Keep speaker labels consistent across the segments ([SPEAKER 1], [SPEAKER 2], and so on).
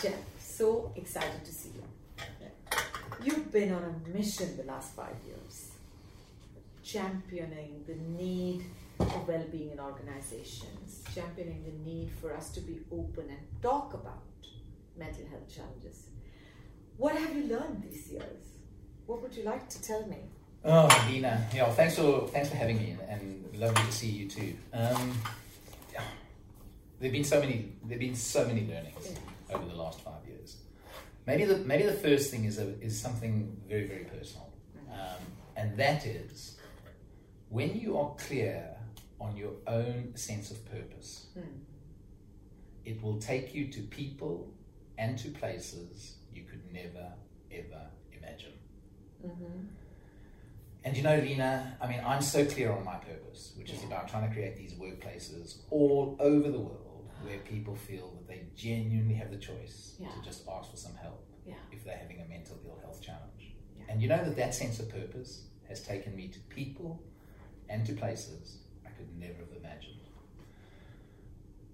[SPEAKER 1] Geoff, so excited to see you. You've been on a mission the last five years, championing the need for well-being in organizations, championing the need for us to be open and talk about mental health challenges. What have you learned these years? What would you like to tell me?
[SPEAKER 2] Oh, Lena, yeah, thanks for thanks for having me, and lovely to see you too. Um, there've been so many there've been so many learnings
[SPEAKER 1] Yeah.
[SPEAKER 2] Over the last five years. Maybe the maybe the first thing is a, is something very very personal, um, and that is when you are clear on your own sense of purpose,
[SPEAKER 1] Hmm.
[SPEAKER 2] it will take you to people and to places you could never ever imagine.
[SPEAKER 1] Mm-hmm.
[SPEAKER 2] And you know, Lena, I mean, I'm so clear on my purpose, which is about trying to create these workplaces all over the world where people feel that they genuinely have the choice
[SPEAKER 1] Yeah.
[SPEAKER 2] to just ask for some help
[SPEAKER 1] Yeah.
[SPEAKER 2] if they're having a mental ill health challenge.
[SPEAKER 1] Yeah.
[SPEAKER 2] And you know that that sense of purpose has taken me to people and to places I could never have imagined.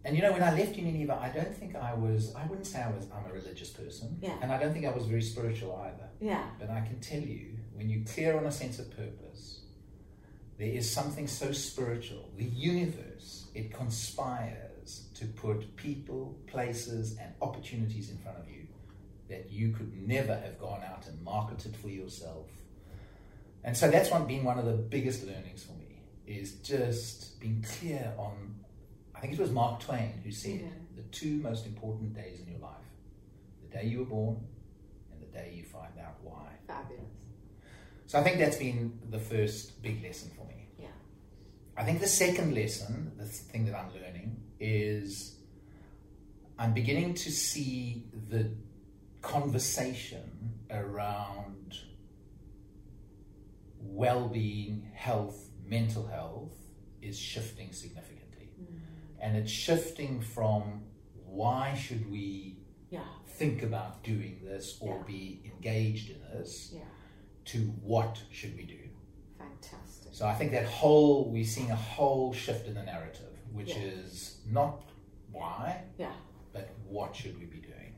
[SPEAKER 2] And you know, when I left Unilever, I don't think I was, I wouldn't say I was, I'm a religious person.
[SPEAKER 1] Yeah.
[SPEAKER 2] And I don't think I was very spiritual either.
[SPEAKER 1] Yeah.
[SPEAKER 2] But I can tell you, when you're clear on a sense of purpose, there is something so spiritual. The universe, it conspires to put people, places, and opportunities in front of you that you could never have gone out and marketed for yourself. And so that's one been one of the biggest learnings for me is just being clear on I think it was Mark Twain who said
[SPEAKER 1] Yeah.
[SPEAKER 2] the two most important days in your life, the day you were born and the day you find out why.
[SPEAKER 1] Fabulous.
[SPEAKER 2] So I think that's been the first big lesson for me. I think the second lesson, the thing that I'm learning, is I'm beginning to see the conversation around well being, health, mental health is shifting significantly. Mm. And it's shifting from why should we
[SPEAKER 1] Yeah.
[SPEAKER 2] think about doing this or
[SPEAKER 1] Yeah.
[SPEAKER 2] be engaged in this
[SPEAKER 1] Yeah.
[SPEAKER 2] to what should we do. So I think that whole we're seeing a whole shift in the narrative, which
[SPEAKER 1] Yeah.
[SPEAKER 2] is not why,
[SPEAKER 1] Yeah.
[SPEAKER 2] but what should we be doing.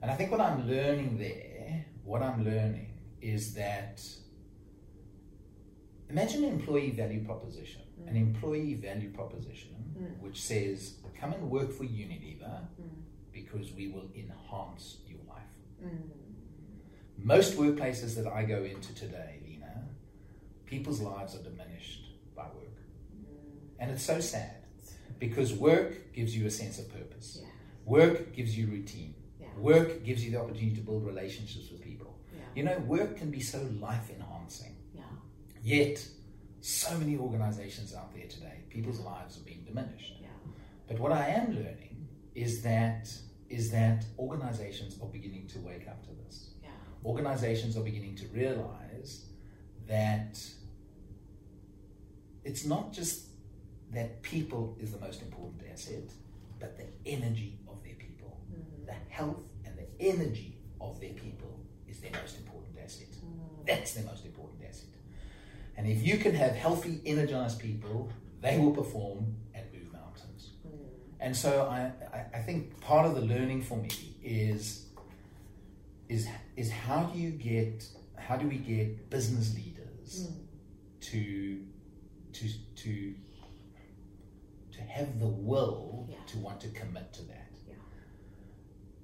[SPEAKER 2] And I think what I'm learning there, what I'm learning is that imagine an employee value proposition, an employee value proposition
[SPEAKER 1] Mm.
[SPEAKER 2] which says, come and work for Unilever
[SPEAKER 1] Mm.
[SPEAKER 2] because we will enhance your life.
[SPEAKER 1] Mm.
[SPEAKER 2] Most workplaces that I go into today, people's lives are diminished by work. And it's so sad because work gives you a sense of purpose.
[SPEAKER 1] Yeah.
[SPEAKER 2] Work gives you routine.
[SPEAKER 1] Yeah.
[SPEAKER 2] Work gives you the opportunity to build relationships with people.
[SPEAKER 1] Yeah.
[SPEAKER 2] You know, work can be so life enhancing.
[SPEAKER 1] Yeah.
[SPEAKER 2] Yet, so many organizations out there today, people's lives are being diminished. But what I am learning is that is that organizations are beginning to wake up to this. Organizations are beginning to realize that it's not just that people is the most important asset, but the energy of their people. Mm. The health and the energy of their people is their most important asset. Mm. That's their most important asset. And if you can have healthy, energized people, they will perform and move mountains. Mm. And so I, I, I think part of the learning for me is, is, is how do you get, how do we get business leaders to, to, to, to have the will
[SPEAKER 1] Yeah.
[SPEAKER 2] to want to commit to that?
[SPEAKER 1] Yeah.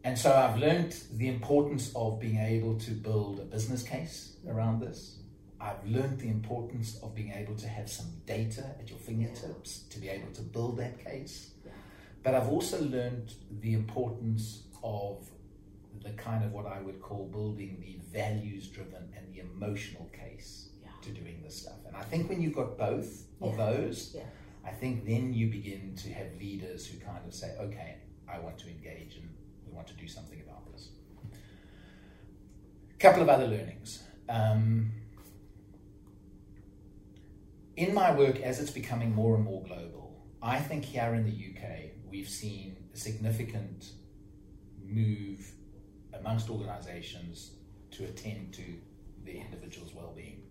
[SPEAKER 2] And so I've learned the importance of being able to build a business case around this. I've learned the importance of being able to have some data at your fingertips to be able to build that case.
[SPEAKER 1] Yeah.
[SPEAKER 2] But I've also learned the importance of the kind of what I would call building the values driven and the emotional case
[SPEAKER 1] Yeah.
[SPEAKER 2] To doing this stuff. And I think when you've got both of those,
[SPEAKER 1] Yeah.
[SPEAKER 2] I think then you begin to have leaders who kind of say, okay, I want to engage and we want to do something about this. A couple of other learnings. Um, in my work, as it's becoming more and more global, I think here in the UK, we've seen a significant move amongst organizations to attend to the individual's well-being.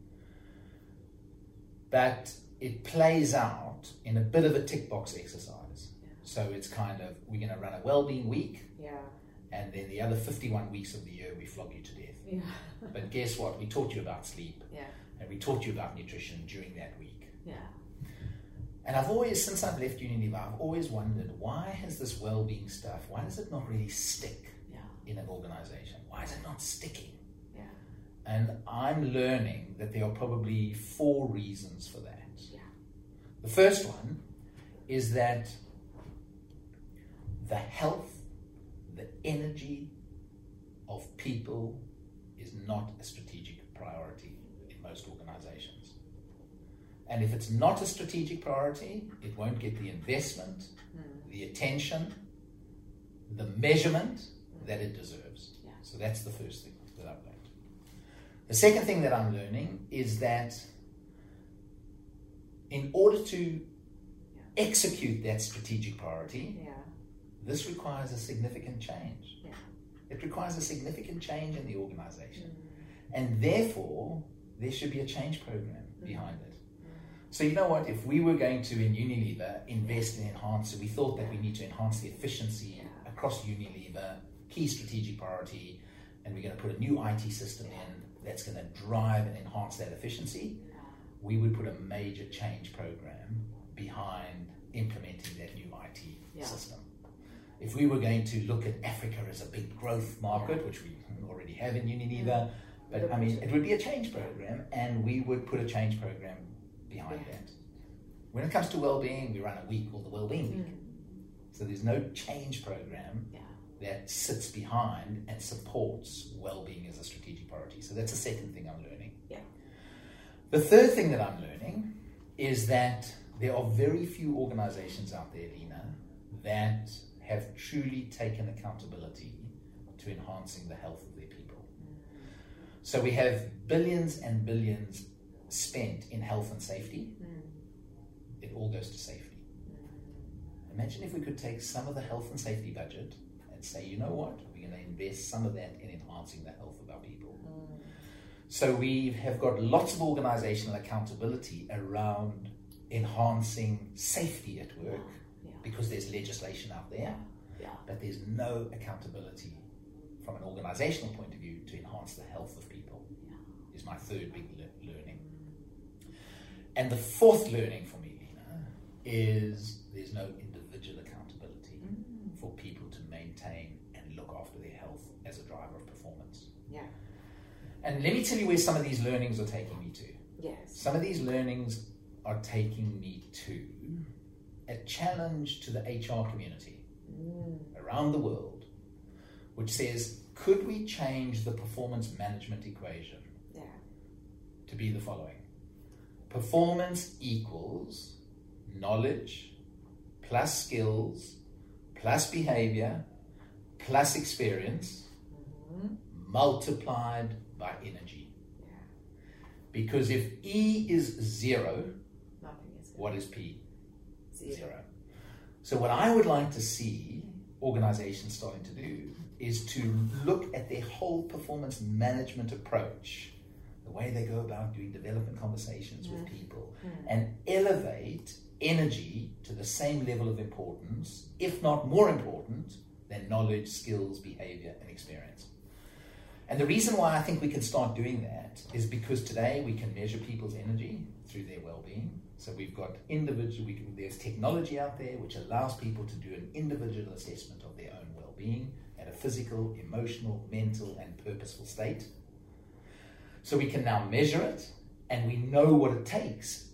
[SPEAKER 2] But it plays out in a bit of a tick box exercise.
[SPEAKER 1] Yeah.
[SPEAKER 2] So it's kind of we're going to run a well-being week,
[SPEAKER 1] Yeah.
[SPEAKER 2] and then the other 51 weeks of the year we flog you to death.
[SPEAKER 1] Yeah.
[SPEAKER 2] But guess what? We taught you about sleep
[SPEAKER 1] Yeah.
[SPEAKER 2] and we taught you about nutrition during that week.
[SPEAKER 1] Yeah.
[SPEAKER 2] And I've always, since I've left Unilever, I've always wondered why has this well-being stuff? Why does it not really stick
[SPEAKER 1] Yeah.
[SPEAKER 2] in an organization? Why is it not sticking?
[SPEAKER 1] Yeah.
[SPEAKER 2] And I'm learning that there are probably four reasons for that.
[SPEAKER 1] Yeah.
[SPEAKER 2] The first one is that the health, the energy of people is not a strategic priority in most organizations. And if it's not a strategic priority, it won't get the investment,
[SPEAKER 1] Mm.
[SPEAKER 2] the attention, the measurement that it deserves.
[SPEAKER 1] Yeah.
[SPEAKER 2] So that's the first thing that I've learned. The second thing that I'm learning is that in order to execute that strategic priority,
[SPEAKER 1] Yeah.
[SPEAKER 2] this requires a significant change.
[SPEAKER 1] Yeah.
[SPEAKER 2] It requires a significant change in the organization.
[SPEAKER 1] Mm.
[SPEAKER 2] And therefore, there should be a change program behind it.
[SPEAKER 1] Mm.
[SPEAKER 2] So, you know what? If we were going to, in Unilever, invest and enhance, we thought that we need to enhance the efficiency
[SPEAKER 1] Yeah.
[SPEAKER 2] across Unilever, key strategic priority, and we're going to put a new IT system in that's going to drive and enhance that efficiency, we would put a major change program behind implementing that new IT
[SPEAKER 1] Yeah.
[SPEAKER 2] system. If we were going to look at Africa as a big growth market, which we already have in Unilever, but I mean, it would be a change program, and we would put a change program behind
[SPEAKER 1] Yeah.
[SPEAKER 2] that. When it comes to well-being, we run a week called the Well-being Week. Mm. So there's no change program
[SPEAKER 1] Yeah.
[SPEAKER 2] That sits behind and supports well-being as a strategic priority. So that's the second thing I'm learning.
[SPEAKER 1] Yeah.
[SPEAKER 2] The third thing that I'm learning is that there are very few organizations out there, Lena, that have truly taken accountability to enhancing the health of their people. So we have billions and billions spent in health and safety.
[SPEAKER 1] Mm.
[SPEAKER 2] It all goes to safety. Imagine if we could take some of the health and safety budget and say, you know what, we're going to invest some of that in enhancing the health of our people.
[SPEAKER 1] Mm.
[SPEAKER 2] So we have got lots of organizational accountability around enhancing safety at work
[SPEAKER 1] Yeah.
[SPEAKER 2] because there's legislation out there,
[SPEAKER 1] Yeah.
[SPEAKER 2] but there's no accountability from an organizational point of view to enhance the health of people.
[SPEAKER 1] Yeah.
[SPEAKER 2] Is my third big le- learning. And the fourth learning for me, Lena, is there's no individual accountability
[SPEAKER 1] Mm.
[SPEAKER 2] for people to maintain and look after their health as a driver of performance.
[SPEAKER 1] Yeah.
[SPEAKER 2] And let me tell you where some of these learnings are taking me to.
[SPEAKER 1] Yes.
[SPEAKER 2] Some of these learnings are taking me to a challenge to the HR community
[SPEAKER 1] Mm.
[SPEAKER 2] around the world, which says, could we change the performance management equation
[SPEAKER 1] Yeah.
[SPEAKER 2] to be the following performance equals knowledge plus skills plus behavior plus experience
[SPEAKER 1] Mhm.
[SPEAKER 2] multiplied by energy.
[SPEAKER 1] Yeah.
[SPEAKER 2] Because if E is zero,
[SPEAKER 1] Nothing is
[SPEAKER 2] what is P?
[SPEAKER 1] Zero.
[SPEAKER 2] Zero. So, what I would like to see organizations starting to do is to look at their whole performance management approach, the way they go about doing development conversations with people, and elevate energy to the same level of importance, if not more important, than knowledge, skills, behavior, and experience. And the reason why I think we can start doing that is because today we can measure people's energy through their well-being. So we've got individual. We can, there's technology out there which allows people to do an individual assessment of their own well-being at a physical, emotional, mental, and purposeful state. So we can now measure it, and we know what it takes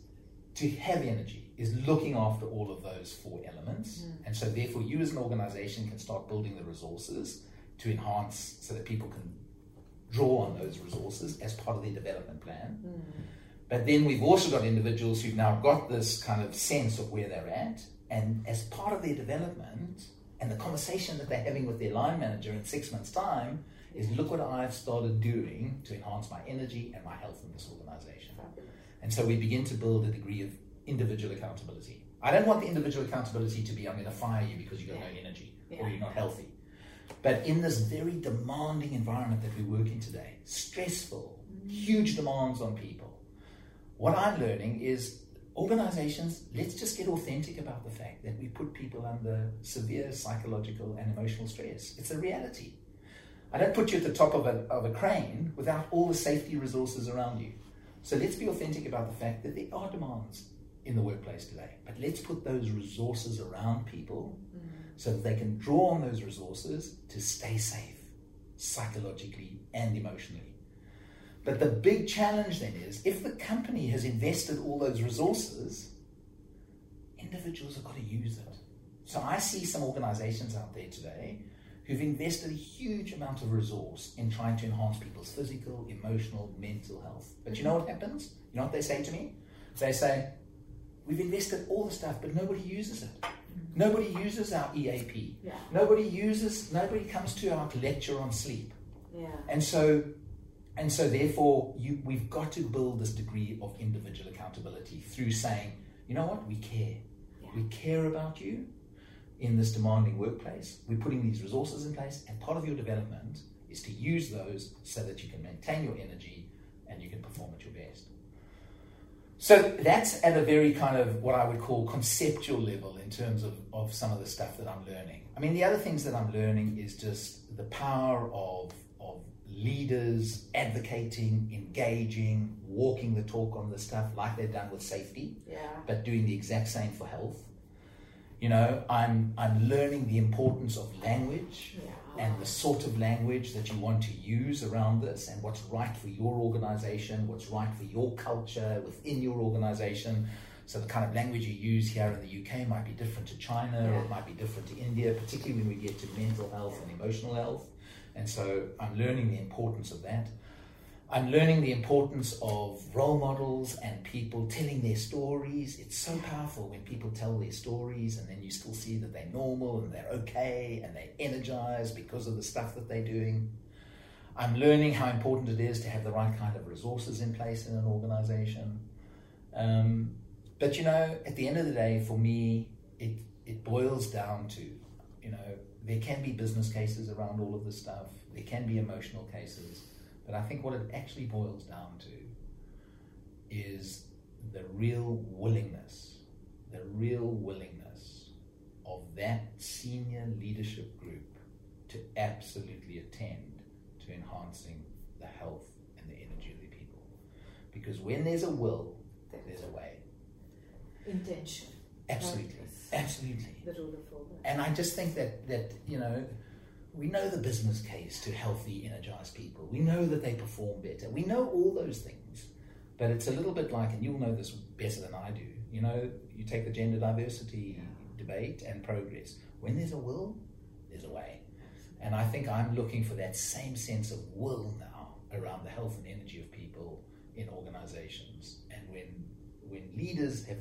[SPEAKER 2] to have energy. Is looking after all of those four elements, mm. and so therefore you as an organization can start building the resources to enhance so that people can draw on those resources as part of their development plan. Hmm. But then we've also got individuals who've now got this kind of sense of where they're at, and as part of their development and the conversation that they're having with their line manager in six months' time is look what I've started doing to enhance my energy and my health in this organization. And so we begin to build a degree of individual accountability. I don't want the individual accountability to be I'm going to fire you because you've got no energy or you're not healthy. But in this very demanding environment that we work in today, stressful, huge demands on people, what I'm learning is organizations, let's just get authentic about the fact that we put people under severe psychological and emotional stress. It's a reality. I don't put you at the top of a, of a crane without all the safety resources around you. So let's be authentic about the fact that there are demands in the workplace today. But let's put those resources around people mm. So that they can draw on those resources to stay safe psychologically and emotionally. But the big challenge then is if the company has invested all those resources, individuals have got to use it. So I see some organizations out there today who've invested a huge amount of resource in trying to enhance people's physical, emotional, mental health. But you know what happens? You know what they say to me? They say, We've invested all the stuff, but nobody uses it. Nobody uses our EAP.
[SPEAKER 1] Yeah.
[SPEAKER 2] Nobody uses, nobody comes to our lecture on sleep.
[SPEAKER 1] Yeah.
[SPEAKER 2] And so and so, therefore, you, we've got to build this degree of individual accountability through saying, you know what, we care.
[SPEAKER 1] Yeah.
[SPEAKER 2] We care about you in this demanding workplace. We're putting these resources in place, and part of your development is to use those so that you can maintain your energy and you can perform at your best. So that's at a very kind of what I would call conceptual level in terms of, of some of the stuff that I'm learning. I mean, the other things that I'm learning is just the power of of leaders advocating, engaging, walking the talk on the stuff like they've done with safety,
[SPEAKER 1] yeah.
[SPEAKER 2] but doing the exact same for health. You know, I'm I'm learning the importance of language
[SPEAKER 1] yeah.
[SPEAKER 2] and the sort of language that you want to use around this and what's right for your organization, what's right for your culture within your organization. So the kind of language you use here in the UK might be different to China
[SPEAKER 1] yeah.
[SPEAKER 2] or it might be different to India, particularly when we get to mental health and emotional health. And so I'm learning the importance of that. I'm learning the importance of role models and people telling their stories. It's so powerful when people tell their stories and then you still see that they're normal and they're okay and they're energized because of the stuff that they're doing. I'm learning how important it is to have the right kind of resources in place in an organization. Um, but you know, at the end of the day, for me, it, it boils down to, you know, there can be business cases around all of this stuff, there can be emotional cases, but I think what it actually boils down to is the real willingness, the real willingness of that senior leadership group to absolutely attend to enhancing the health and the energy of the people. Because when there's a will, there's a way.
[SPEAKER 1] Intention.
[SPEAKER 2] Absolutely. Absolutely.
[SPEAKER 1] The rule of four.
[SPEAKER 2] And I just think that that you know, we know the business case to healthy, energized people. We know that they perform better. We know all those things. But it's a little bit like, and you'll know this better than I do. You know, you take the gender diversity debate and progress. When there's a will, there's a way. And I think I'm looking for that same sense of will now around the health and energy of people in organizations. And when when leaders have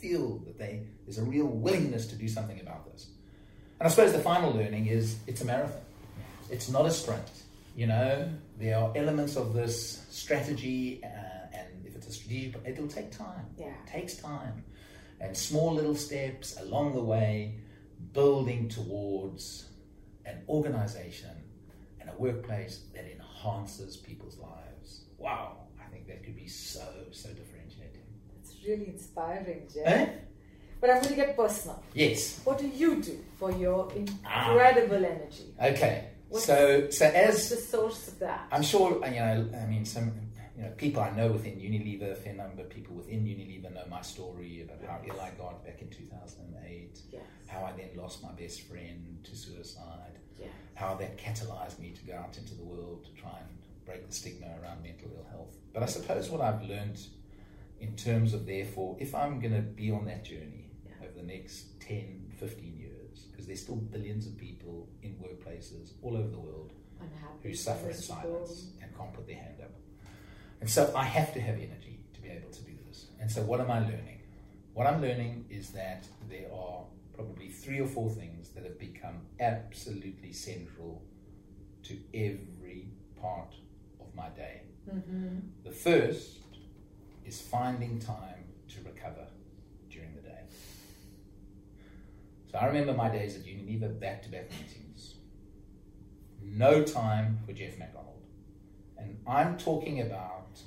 [SPEAKER 2] feel that they there's a real willingness to do something about this. And I suppose the final learning is it's a marathon. It's not a sprint. You know, there are elements of this strategy, uh, and if it's a strategic, it'll take time.
[SPEAKER 1] Yeah.
[SPEAKER 2] It takes time, and small little steps along the way, building towards an organization and a workplace that enhances people's lives. Wow, I think that could be so so differentiating It's
[SPEAKER 1] really inspiring, Geoff.
[SPEAKER 2] Eh?
[SPEAKER 1] But I'm going to get personal.
[SPEAKER 2] Yes.
[SPEAKER 1] What do you do for your incredible ah. energy?
[SPEAKER 2] Okay. What's, so, so as
[SPEAKER 1] the source of that?
[SPEAKER 2] I'm sure you know. I mean, some you know people I know within Unilever, a fair number of people within Unilever know my story about how ill I got back in 2008.
[SPEAKER 1] Yes.
[SPEAKER 2] How I then lost my best friend to suicide.
[SPEAKER 1] Yes.
[SPEAKER 2] How that catalyzed me to go out into the world to try and break the stigma around mental ill health. But I suppose what I've learned in terms of therefore, if I'm going to be on that journey the next 10, 15 years, because there's still billions of people in workplaces all over the world
[SPEAKER 1] Unhappy,
[SPEAKER 2] who suffer in silence and can't put their hand up. And so I have to have energy to be able to do this. And so what am I learning? What I'm learning is that there are probably three or four things that have become absolutely central to every part of my day.
[SPEAKER 1] Mm-hmm.
[SPEAKER 2] The first is finding time to recover during the day. So I remember my days at Unilever back to back meetings. No time for Geoff McDonald. And I'm talking about,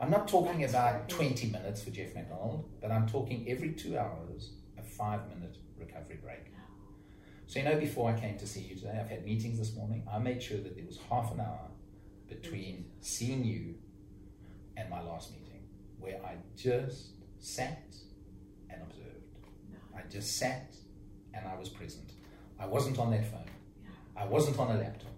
[SPEAKER 2] I'm not talking about 20 minutes for Geoff McDonald, but I'm talking every two hours, a five minute recovery break. So, you know, before I came to see you today, I've had meetings this morning. I made sure that there was half an hour between seeing you and my last meeting where I just sat and observed. I just sat and I was present. I wasn't on that phone. I wasn't on a laptop.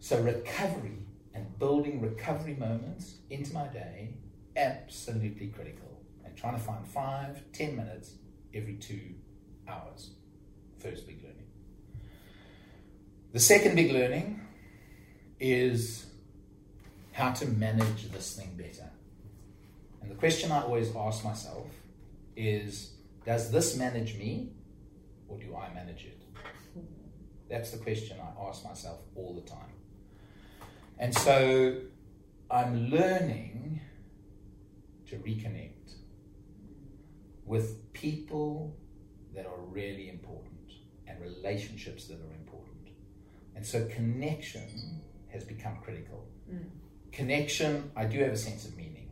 [SPEAKER 2] So recovery and building recovery moments into my day, absolutely critical. And trying to find five, ten minutes every two hours. First big learning. The second big learning is how to manage this thing better. And the question I always ask myself is Does this manage me or do I manage it? That's the question I ask myself all the time. And so I'm learning to reconnect with people that are really important and relationships that are important. And so connection has become critical. Mm. Connection, I do have a sense of meaning.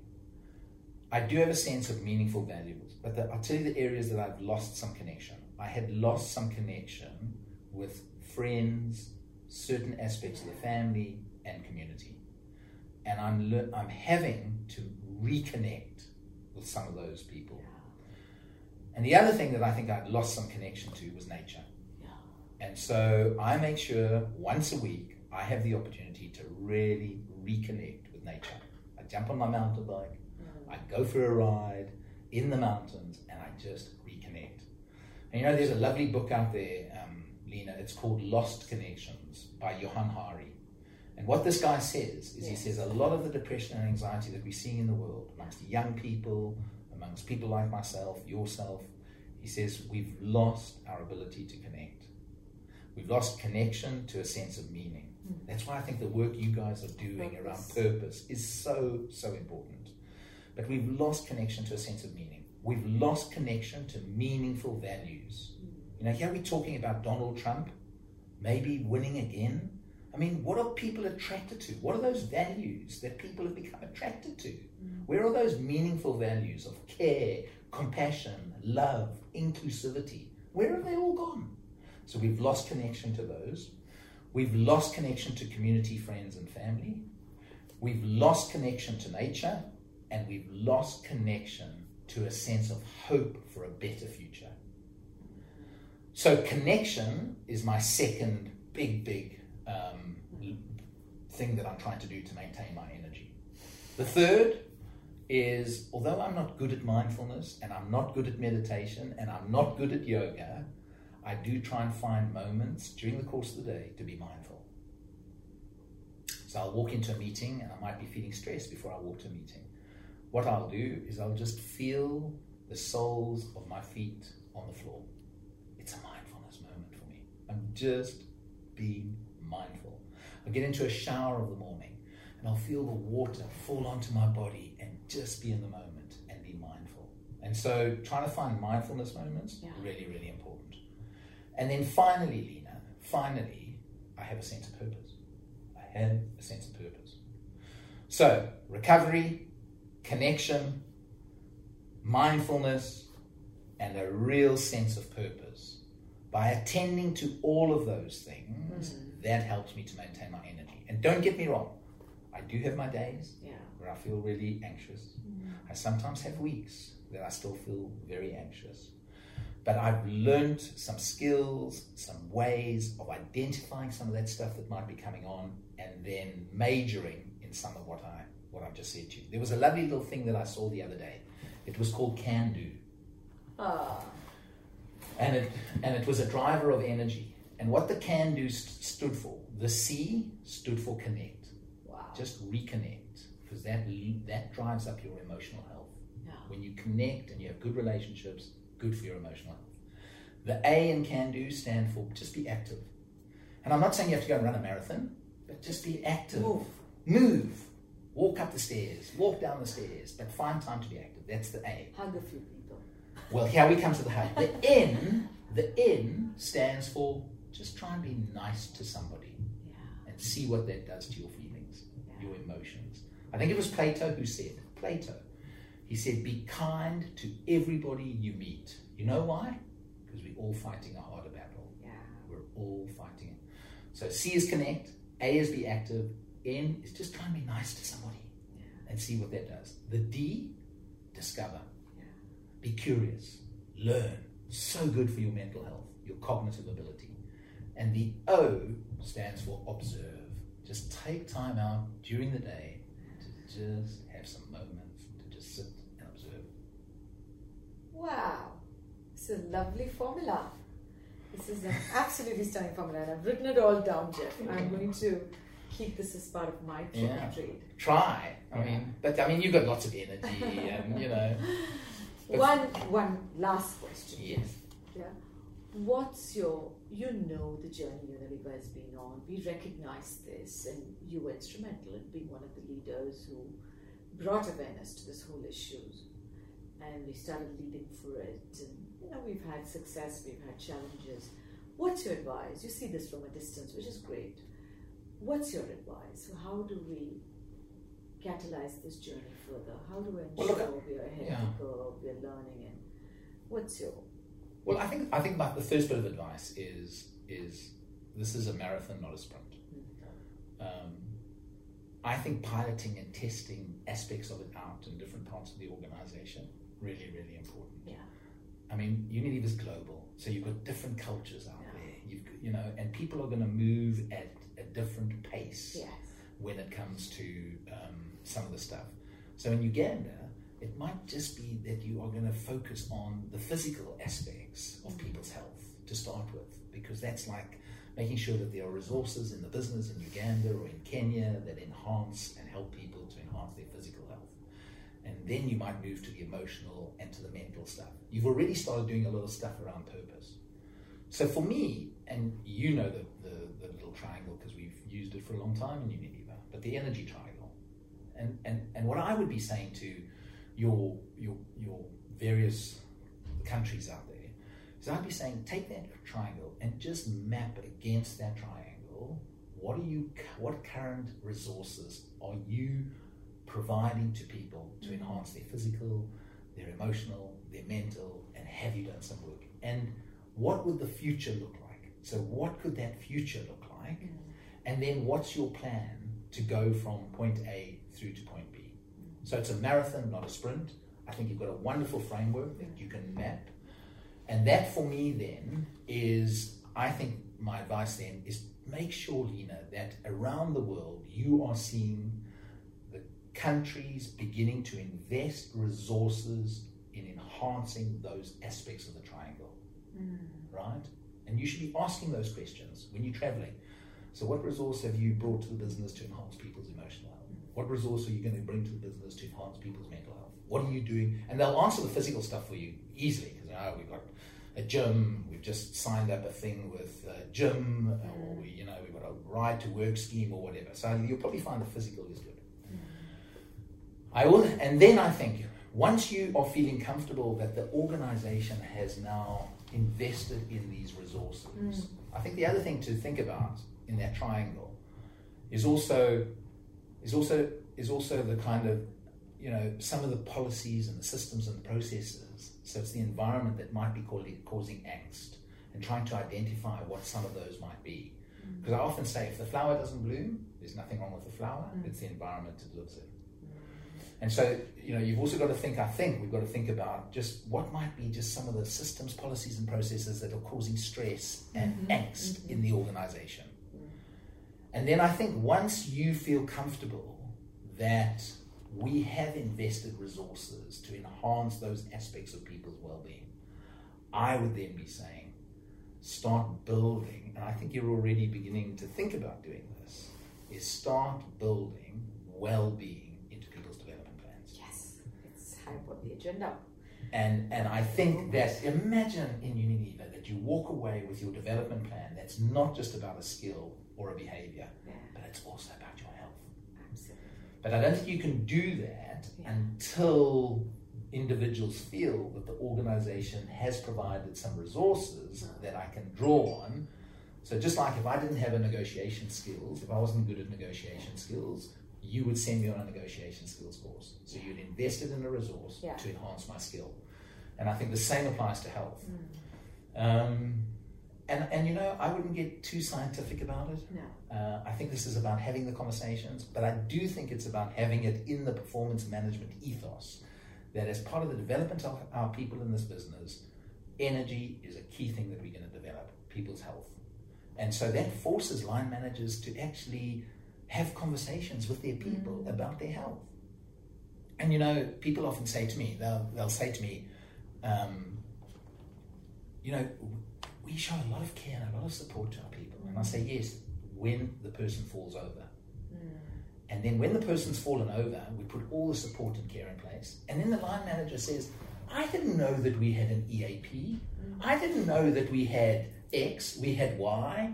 [SPEAKER 2] I do have a sense of meaningful values, but the, I'll tell you the areas that I've lost some connection. I had lost some connection with friends, certain aspects of the family, and community. And I'm, le- I'm having to reconnect with some of those people. And the other thing that I think I'd lost some connection to was nature. And so I make sure once a week I have the opportunity to really reconnect with nature. I jump on my mountain bike, mm. I go for a ride in the mountains, and I just reconnect. And you know, there's a lovely book out there, um, Lena, it's called Lost Connections by Johann Hari. And what this guy says is yes. he says a lot of the depression and anxiety that we're seeing in the world amongst young people, amongst people like myself, yourself, he says we've lost our ability to connect. We've lost connection to a sense of meaning. Mm. That's why I think the work you guys are doing purpose. around purpose is so, so important. But we've lost connection to a sense of meaning. We've lost connection to meaningful values. You know, here we're talking about Donald Trump maybe winning again. I mean, what are people attracted to? What are those values that people have become attracted to? Mm. Where are those meaningful values of care, compassion, love, inclusivity? Where have they all gone? So we've lost connection to those. We've lost connection to community, friends, and family. We've lost connection to nature. And we've lost connection to a sense of hope for a better future. So, connection is my second big, big um, thing that I'm trying to do to maintain my energy. The third is although I'm not good at mindfulness and I'm not good at meditation and I'm not good at yoga, I do try and find moments during the course of the day to be mindful. So I'll walk into a meeting and I might be feeling stressed before I walk to a meeting. What I'll do is I'll just feel the soles of my feet on the floor. It's a mindfulness moment for me. I'm just being mindful. I'll get into a shower of the morning and I'll feel the water fall onto my body and just be in the moment and be mindful. And so trying to find mindfulness moments, yeah. really, really important. And then finally, Lena, finally, I have a sense of purpose. I have a sense of purpose. So, recovery, connection, mindfulness, and a real sense of purpose. By attending to all of those things, mm-hmm. that helps me to maintain my energy. And don't get me wrong, I do have my days yeah. where I feel really anxious. Mm-hmm. I sometimes have weeks that I still feel very anxious. But I've learned some skills, some ways of identifying some of that stuff that might be coming on, and then majoring in some of what I what I've just said to you. There was a lovely little thing that I saw the other day. It was called Can Do.
[SPEAKER 1] Ah.
[SPEAKER 2] And it and it was a driver of energy. And what the Can Do st- stood for, the C stood for connect.
[SPEAKER 1] Wow.
[SPEAKER 2] Just reconnect because that that drives up your emotional health.
[SPEAKER 1] Yeah.
[SPEAKER 2] When you connect and you have good relationships, good for your emotional health. The A in can do stand for just be active. And I'm not saying you have to go and run a marathon, but just be active.
[SPEAKER 1] Move.
[SPEAKER 2] Move. Walk up the stairs, walk down the stairs, but find time to be active. That's the A.
[SPEAKER 1] Hug a few people.
[SPEAKER 2] Well, here we come to the hug. The N, the N stands for just try and be nice to somebody
[SPEAKER 1] yeah.
[SPEAKER 2] and see what that does to your feelings, yeah. your emotions. I think it was Plato who said, Plato. He said, Be kind to everybody you meet. You know why? Because we're all fighting a harder battle.
[SPEAKER 1] Yeah.
[SPEAKER 2] We're all fighting it. So C is connect, A is be active, N is just try and be nice to somebody
[SPEAKER 1] Yeah.
[SPEAKER 2] and see what that does. The D, discover.
[SPEAKER 1] Yeah.
[SPEAKER 2] Be curious. Learn. So good for your mental health, your cognitive ability. And the O stands for observe. Just take time out during the day to just have some moments to just sit and observe.
[SPEAKER 1] Wow. It's a lovely formula. This is an absolutely stunning formula, and I've written it all down, Geoff. I'm going to keep this as part of my
[SPEAKER 2] Yeah.
[SPEAKER 1] trade.
[SPEAKER 2] Try. I
[SPEAKER 1] Yeah.
[SPEAKER 2] mean, but I mean, you've got lots of energy, and you know.
[SPEAKER 1] One, one last question.
[SPEAKER 2] Yes.
[SPEAKER 1] Yeah. What's your, you know, the journey Unilever has been on. We recognize this, and you were instrumental in being one of the leaders who brought awareness to this whole issue. And we started leading for it. And, you know, we've had success, we've had challenges. What's your advice? You see this from a distance, which is great. What's your advice? How do we catalyze this journey further? How do we
[SPEAKER 2] Well,
[SPEAKER 1] ensure
[SPEAKER 2] look,
[SPEAKER 1] we are ahead
[SPEAKER 2] yeah.
[SPEAKER 1] of the curve, we're learning? And what's your
[SPEAKER 2] Well, I think I think about the first bit of advice is is this is a marathon, not a sprint. Um, I think piloting and testing aspects of it out in different parts of the organization really, really important.
[SPEAKER 1] Yeah.
[SPEAKER 2] I mean, Unilever is global, so you've got different cultures out
[SPEAKER 1] Yeah.
[SPEAKER 2] there. You've you know, and people are going to move at different pace
[SPEAKER 1] Yes.
[SPEAKER 2] when it comes to um, some of the stuff. So in Uganda, it might just be that you are going to focus on the physical aspects of people's health to start with, because that's like making sure that there are resources in the business in Uganda or in Kenya that enhance and help people to enhance their physical health. And then you might move to the emotional and to the mental stuff. You've already started doing a lot of stuff around purpose. So for me, and you know the, the, the little triangle because we've used it for a long time in Unilever, but the energy triangle. And, and, and what I would be saying to your, your, your various countries out there is I'd be saying take that triangle and just map against that triangle what are you what current resources are you providing to people to mm-hmm. enhance their physical, their emotional, their mental, and have you done some work? And what would the future look like? So, what could that future look like? Mm. And then, what's your plan to go from point A through to point B? Mm. So, it's a marathon, not a sprint. I think you've got a wonderful framework that you can map. And that for me, then, is I think my advice then is make sure, Lena, that around the world you are seeing the countries beginning to invest resources in enhancing those aspects of the triangle, Mm. right? And you should be asking those questions when you're traveling. So, what resource have you brought to the business to enhance people's emotional health? Mm. What resource are you going to bring to the business to enhance people's mental health? What are you doing? And they'll answer the physical stuff for you easily because oh, we've got a gym, we've just signed up a thing with a gym, or mm. we, you know, we've got a ride to work scheme or whatever. So you'll probably find the physical is good. I will, and then I think once you are feeling comfortable that the organization has now invested in these resources, mm. I think the other thing to think about in that triangle is also is also is also the kind of you know some of the policies and the systems and the processes. So it's the environment that might be calling, causing angst and trying to identify what some of those might be. Mm. Because I often say if the flower doesn't bloom, there's nothing wrong with the flower. Mm. It's the environment it lives in. And so, you know, you've also got to think, I think we've got to think about just what might be just some of the systems, policies, and processes that are causing stress and mm-hmm. angst mm-hmm. in the organization. And then I think once you feel comfortable that we have invested resources to enhance those aspects of people's well being, I would then be saying, start building, and I think you're already beginning to think about doing this, is start building well being into people's development plans.
[SPEAKER 1] Yes, up on the agenda.
[SPEAKER 2] And and I think that imagine in Unilever that you walk away with your development plan that's not just about a skill or a behavior,
[SPEAKER 1] Yeah,
[SPEAKER 2] but it's also about your health.
[SPEAKER 1] absolutely.
[SPEAKER 2] But I don't think you can do that
[SPEAKER 1] Yeah.
[SPEAKER 2] until individuals feel that the organization has provided some resources mm. that I can draw on. So just like if I didn't have a negotiation skills, if I wasn't good at negotiation skills, you would send me on a negotiation skills course. So you'd invested in a resource
[SPEAKER 1] Yeah.
[SPEAKER 2] to enhance my skill. And I think the same applies to health.
[SPEAKER 1] Mm.
[SPEAKER 2] Um, and, and you know, I wouldn't get too scientific about it.
[SPEAKER 1] No.
[SPEAKER 2] Uh, I think this is about having the conversations, but I do think it's about having it in the performance management ethos. That as part of the development of our people in this business, energy is a key thing that we're going to develop, people's health. And so that forces line managers to actually have conversations with their people
[SPEAKER 1] Mm.
[SPEAKER 2] about their health. And you know, people often say to me, they'll, they'll say to me, um, you know, we show a lot of care and a lot of support to our people. And I say, yes, when the person falls over.
[SPEAKER 1] Mm.
[SPEAKER 2] And then when the person's fallen over, we put all the support and care in place. And then the line manager says, I didn't know that we had an EAP. I didn't know that we had X, we had Y.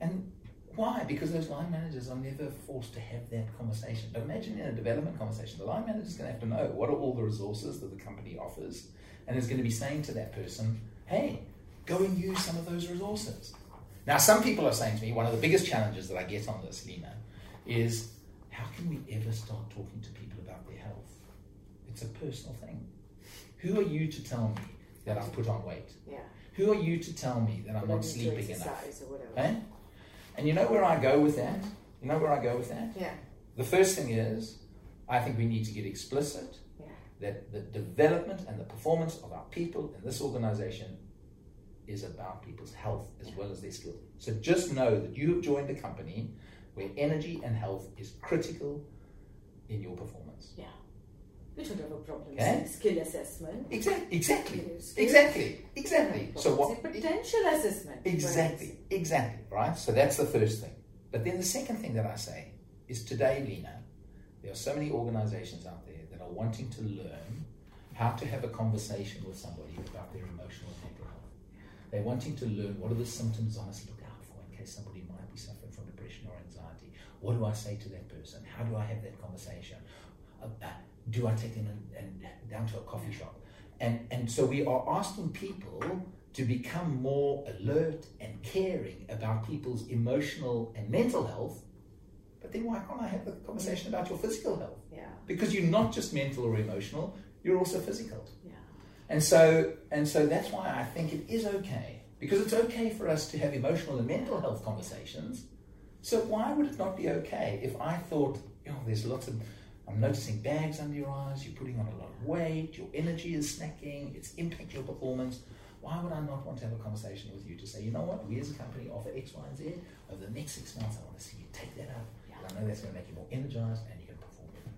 [SPEAKER 2] And why? Because those line managers are never forced to have that conversation. But imagine in a development conversation, the line manager is going to have to know what are all the resources that the company offers, and is going to be saying to that person, hey, go and use some of those resources. Now, some people are saying to me, one of the biggest challenges that I get on this, Lena, is how can we ever start talking to people about their health? It's a personal thing. Who are you to tell me that I've put on weight?
[SPEAKER 1] Yeah.
[SPEAKER 2] Who are you to tell me that I'm not sleeping enough?
[SPEAKER 1] Or whatever.
[SPEAKER 2] Eh? And you know where I go with that? You know where I go with that?
[SPEAKER 1] Yeah.
[SPEAKER 2] The first thing is, I think we need to get explicit
[SPEAKER 1] Yeah.
[SPEAKER 2] that the development and the performance of our people in this organization is about people's health as well as their skills. So just know that you have joined a company where energy and health is critical in your performance.
[SPEAKER 1] Yeah. We don't have a problem
[SPEAKER 2] Okay.
[SPEAKER 1] with skill assessment.
[SPEAKER 2] Exactly, exactly,
[SPEAKER 1] You
[SPEAKER 2] exactly, exactly. So what?
[SPEAKER 1] Potential assessment.
[SPEAKER 2] Exactly, exactly, right? So that's the first thing. But then the second thing that I say is today, Lena, there are so many organizations out there that are wanting to learn how to have a conversation with somebody about their emotional and mental health. They're wanting to learn what are the symptoms I must look out for in case somebody might be suffering from depression or anxiety. What do I say to that person? How do I have that conversation? Uh, do I take them in, and down to a coffee shop? And, and so we are asking people to become more alert and caring about people's emotional and mental health. But then why can't I have a conversation about your physical health?
[SPEAKER 1] Yeah.
[SPEAKER 2] Because you're not just mental or emotional, you're also physical.
[SPEAKER 1] Yeah.
[SPEAKER 2] And so and so that's why I think it is okay. Because it's okay for us to have emotional and mental health conversations. So why would it not be okay if I thought, you know, there's lots of I'm noticing bags under your eyes, you're putting on a lot of weight, your energy is snacking, it's impacting your performance. Why would I not want to have a conversation with you to say, you know what, we as a company offer X, Y, and Z. Over the next six months, I want to see you take that up. And I know that's going to make you more energized and you can perform better.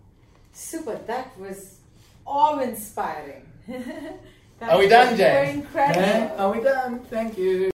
[SPEAKER 1] Super. That was awe-inspiring.
[SPEAKER 2] Are we done,
[SPEAKER 1] You're
[SPEAKER 2] James?
[SPEAKER 1] incredible.
[SPEAKER 2] Are we done? Thank you.